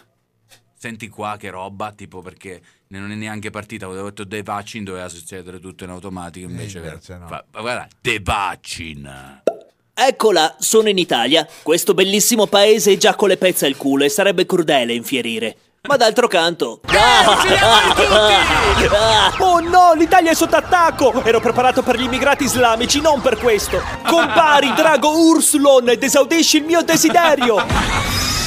Senti qua che roba, tipo perché non è neanche partita, avevo detto The Vaccine doveva succedere tutto in automatico, invece, invece no. fa- guarda, The Vaccine. Eccola, sono in Italia. Questo bellissimo paese è già con le pezze al culo e sarebbe crudele infierire. Ma d'altro canto. Oh no, l'Italia è sotto attacco! Ero preparato per gli immigrati islamici, non per questo! Compari, drago Ursulon, ed esaudisci il mio desiderio!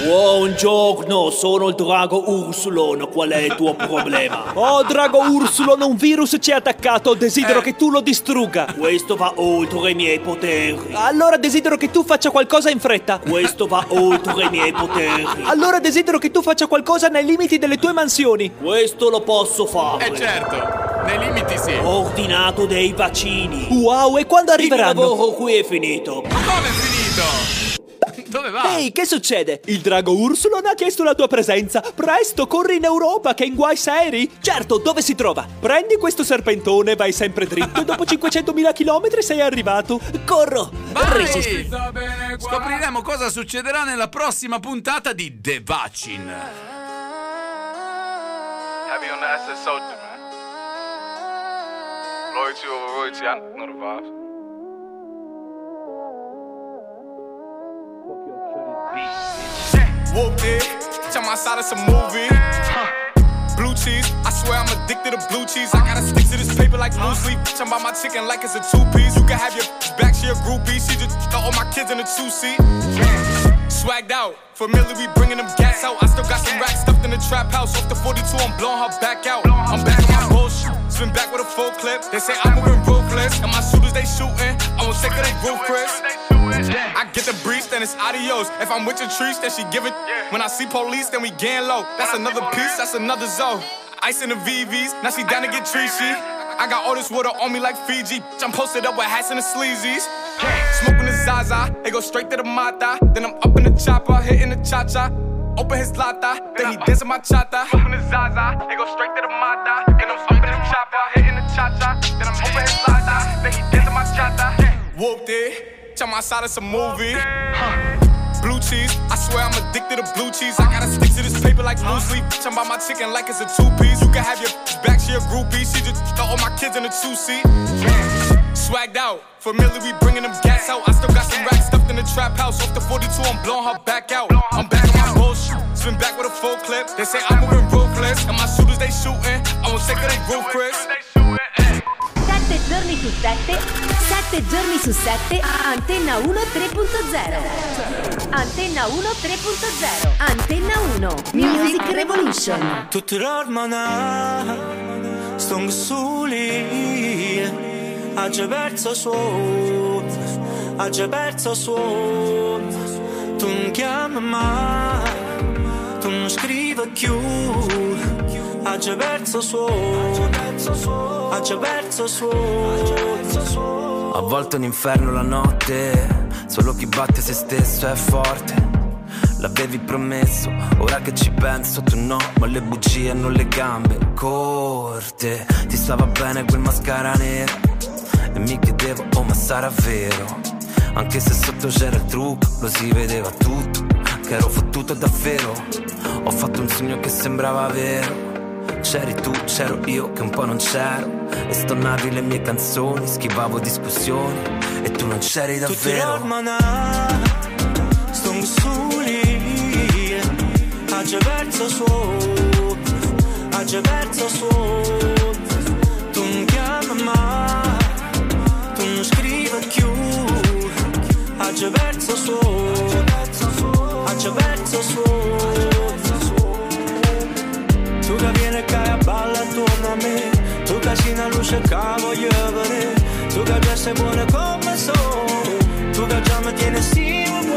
Buongiorno, sono il drago Ursulon. Qual è il tuo problema? Oh, drago Ursulon, un virus ci ha attaccato. Desidero che tu lo distrugga. Questo va oltre i miei poteri. Allora desidero che tu faccia qualcosa in fretta. Questo va oltre i miei poteri. Allora desidero che tu faccia qualcosa nei limiti delle tue mansioni. Questo lo posso fare. Eh certo, nei limiti sì. Ho ordinato dei vaccini. Wow, e quando Il arriveranno? lavoro qui è finito. Come è finito? Dove va? Ehi, che succede? Il drago Ursulon ha chiesto la tua presenza. Presto, corri in Europa, che è in guai seri. Certo, dove si trova? Prendi questo serpentone, vai sempre dritto e dopo 500.000 km sei arrivato. Corro! Vai! Resisti. Scopriremo cosa succederà nella prossima puntata di The Vaccine. Heavy on the SS soldier, man. Loyalty over royalty, I know the vibes. Whooped it. Tell my side it's a movie. Blue cheese, I swear I'm addicted to blue cheese. I gotta stick to this paper like blue sleep. Bitch, I'm about my chicken like it's a two piece. You can have your back, she a groupie. She just got all my kids in a two seat. Swagged out, familiar, we bringing them gas out. I still got some racks stuffed in the trap house. Off the 42, I'm blowing her back out. I'm back on my bullshit. Spin back with a full clip. They say I'm moving ruthless. And my shooters, they shooting. I won't take of they roof, Chris. I get the breeze, then it's adios. If I'm with your trees, then she give it. When I see police, then we gang low. That's another piece, that's another zone. Ice in the VVs, now she down to get treachy. I got all this water on me like Fiji. I'm posted up with hats and the sleazies. Smoking the Zaza, it go straight to the Mata. Then I'm up in the chopper, hitting the cha cha. Open his lata, then he dancing my chata. Smoking the Zaza, it go straight to the Mata. Then I'm up in the chopper, hitting the cha cha. Then I'm open his lata, then he dancing my chata. Whooped it, tell my side it's a movie. Huh. Blue cheese, I swear I'm addicted to blue cheese. I gotta stick to this paper like blue sleep. Bitch, I'm about my chicken like it's a two piece. You can have your back, she a groupie. She just throw all my kids in a two seat. Swagged out, familiar, we bringing them gas out. I still got some racks stuffed in the trap house. Off the 42, I'm blowing her back out. I'm back on my bullshit. Spin back with a full clip. They say I'm moving ruthless. And my shooters, they shooting. I won't take of they roof, Chris. 7 giorni su 7, 7 giorni su 7, Antenna 1 3.0. Antenna 1 3.0. Antenna 1, Music Revolution. Stongo soli Ha già perso suono Ha già perso suono Tu non chiami mai Tu non scrivi più Ha già perso suono Ha già perso suono A volte un inferno la notte, solo chi batte se stesso è forte. L'avevi promesso, ora che ci penso tu no, ma le bugie hanno le gambe corte. Ti stava bene quel mascara nero e mi chiedevo, oh ma sarà vero? Anche se sotto c'era il trucco, lo si vedeva tutto. che ero fottuto davvero. Ho fatto un sogno che sembrava vero. C'eri tu, c'ero io che un po' non c'ero. E stonavi le mie canzoni, schivavo discussioni. E tu non c'eri davvero. ormana Stong soli Agge verso suo Agge verso suo Tu non chiami mai Tu non scrivi più Agge verso suo voglio vedere Tu che piace buona come so Tu che già mi tieni simile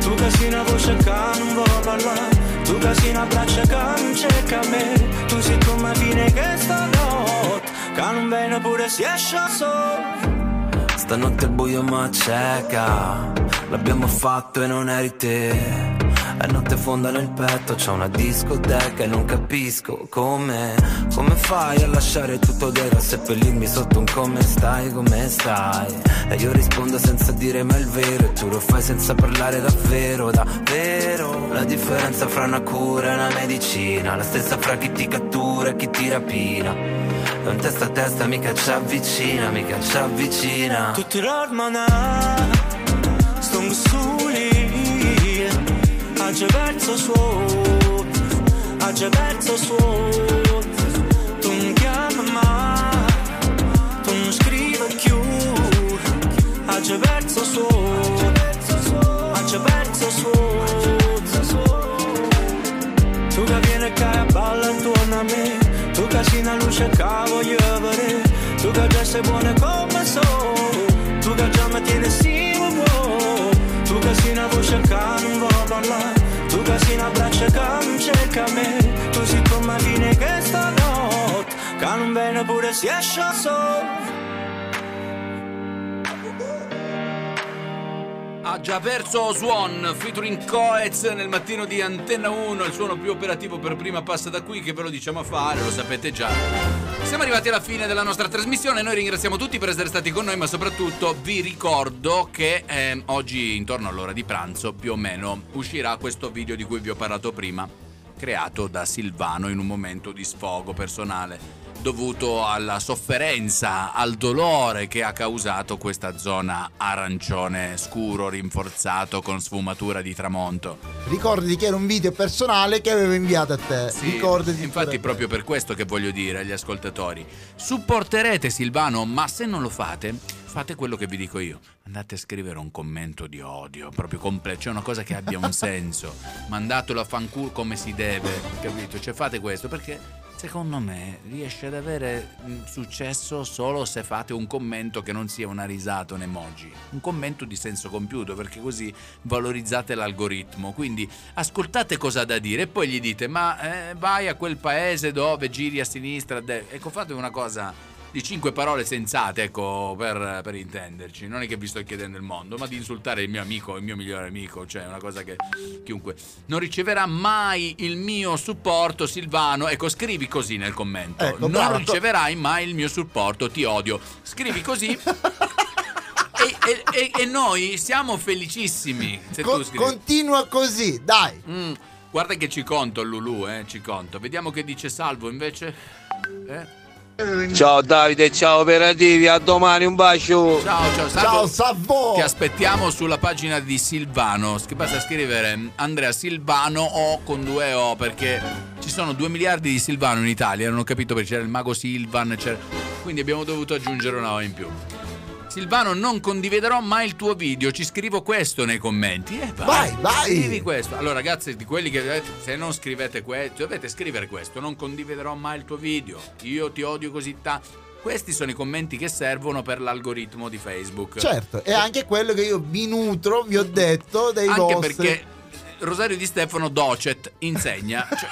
Tu che sei una voce che non vuole parlare. Tu che sei una braccia che non cerca me. Tu sei come fine che stanotte Che non viene pure se esce al sole Stanotte il buio ma cieca L'abbiamo fatto e non eri te È notte fonda nel petto C'è una discoteca e non capisco come Come fai a lasciare tutto nero A seppellirmi sotto un come stai, come stai? E io rispondo senza dire mai il vero E tu lo fai senza parlare davvero, davvero. La differenza fra una cura e una medicina La stessa fra chi ti cattura e chi ti rapina. Non testa a testa mica ci avvicina, mica ci avvicina. Tutti l'ormana Stong soli Agge verso suo Agge verso suo. Tu non chiami mai Tu non scrivi più. Agge verso suo Agge verso suo. Tu che vieni che a balla attorno a me. Tu che sei una luce che voglio vedere Tu che già sei buona come so. Tu che già mi tieni simile Sei una voce non vuole parlare Tu sei una braccia che non cerca me. Tu sei come fine che stanotte Che non viene pure se esce al Ha già perso Swan featuring Coez nel mattino di Antenna 1, il suono più operativo per prima passa da qui che ve lo diciamo a fare, lo sapete già. Siamo arrivati alla fine della nostra trasmissione, noi ringraziamo tutti per essere stati con noi, ma soprattutto vi ricordo che ehm, oggi intorno all'ora di pranzo più o meno uscirà questo video di cui vi ho parlato prima, creato da Silvano in un momento di sfogo personale dovuto alla sofferenza, al dolore che ha causato questa zona arancione scuro rinforzato con sfumatura di tramonto. Ricordati che era un video personale che avevo inviato a te. Sì, Ricordati infatti proprio per questo che voglio dire agli ascoltatori, supporterete Silvano, ma se non lo fate, fate quello che vi dico io. Andate a scrivere un commento di odio, proprio completo, cioè una cosa che abbia un senso. Mandatelo a fanculo come si deve, capito? Cioè fate questo perché secondo me riesce ad avere mm, successo solo se fate un commento che non sia una risata, un emoji. Un commento di senso compiuto, perché così valorizzate l'algoritmo. Quindi ascoltate cosa ha da dire e poi gli dite ma eh, vai a quel paese dove giri a sinistra, a. Ecco, fate una cosa di cinque parole sensate, ecco, per, per intenderci. Non è che vi sto chiedendo il mondo, ma di insultare il mio amico, il mio migliore amico, cioè una cosa che chiunque non riceverà mai il mio supporto, Silvano. Ecco, scrivi così nel commento. Ecco, non bravo. riceverai mai il mio supporto, ti odio. Scrivi così. E, e- e- noi siamo felicissimi. Se Co- tu scrivi. continua così, dai. Mm, guarda che ci conto, Lulu, eh, ci conto. Vediamo che dice Salvo invece. Eh? Ciao Davide, ciao operativi, a domani, un bacio. Ciao, ciao, Salvo. Ciao, Salvo. Ti aspettiamo sulla pagina di Silvano. Che basta scrivere Andrea Silvano o con due O perché ci sono due miliardi di Silvano in Italia. Non ho capito perché c'era il mago Silvan. c'era- Quindi abbiamo dovuto aggiungere una O in più. Silvano, non condividerò mai il tuo video. Ci scrivo questo nei commenti. Eh, Vai, vai. Scrivi questo. Allora, ragazzi, di quelli che se non scrivete questo, dovete scrivere questo. Non condividerò mai il tuo video. Io ti odio così tanto. Questi sono i commenti che servono per l'algoritmo di Facebook. Certo, e anche quello che io vi nutro, vi ho detto, dei Anche vostri. perché Rosario Di Stefano Docet insegna. cioè,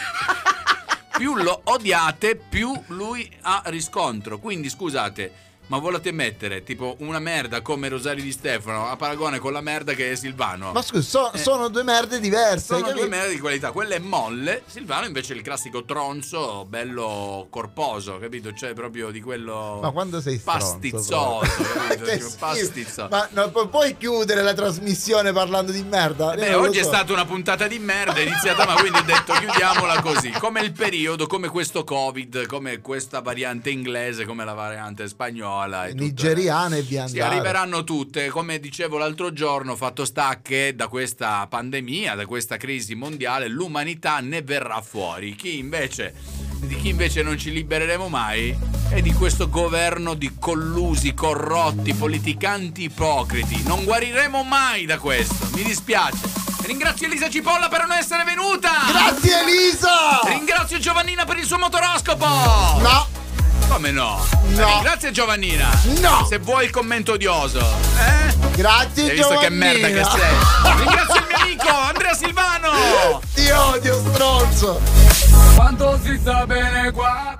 più lo odiate, più lui ha riscontro. Quindi scusate, ma volete mettere tipo una merda come Rosario Di Stefano a paragone con la merda che è Silvano. Ma scusa, so- sono due merde diverse. Sono due merde di qualità, quella è molle, Silvano invece è il classico tronzo, bello corposo, capito? Cioè proprio di quello Ma quando sei stronzo, pastizzoso, capito? Pastizzoso. Ma pu- puoi chiudere la trasmissione parlando di merda? Beh, non lo oggi è so. stata una puntata di merda, è iniziata, ma quindi ho detto chiudiamola così. Come il periodo, come questo Covid, come questa variante inglese, come la variante spagnola. E tutto. nigeriana e via Sì, andare. arriveranno tutte. Come dicevo l'altro giorno, fatto sta che da questa pandemia, da questa crisi mondiale, l'umanità ne verrà fuori. Chi invece, di chi invece non ci libereremo mai è di questo governo di collusi, corrotti, politicanti ipocriti. Non guariremo mai da questo. Mi dispiace. Ringrazio Elisa Cipolla per non essere venuta. Grazie Elisa! Ringrazio Giovannina per il suo motoroscopo. No. Come no? No. Ringrazio Giovannina. No. Se vuoi il commento odioso. Eh? Grazie Hai visto che Giovannina. merda che sei? Ringrazio il mio amico Andrea Silvano. Ti odio stronzo! Quanto si sta bene qua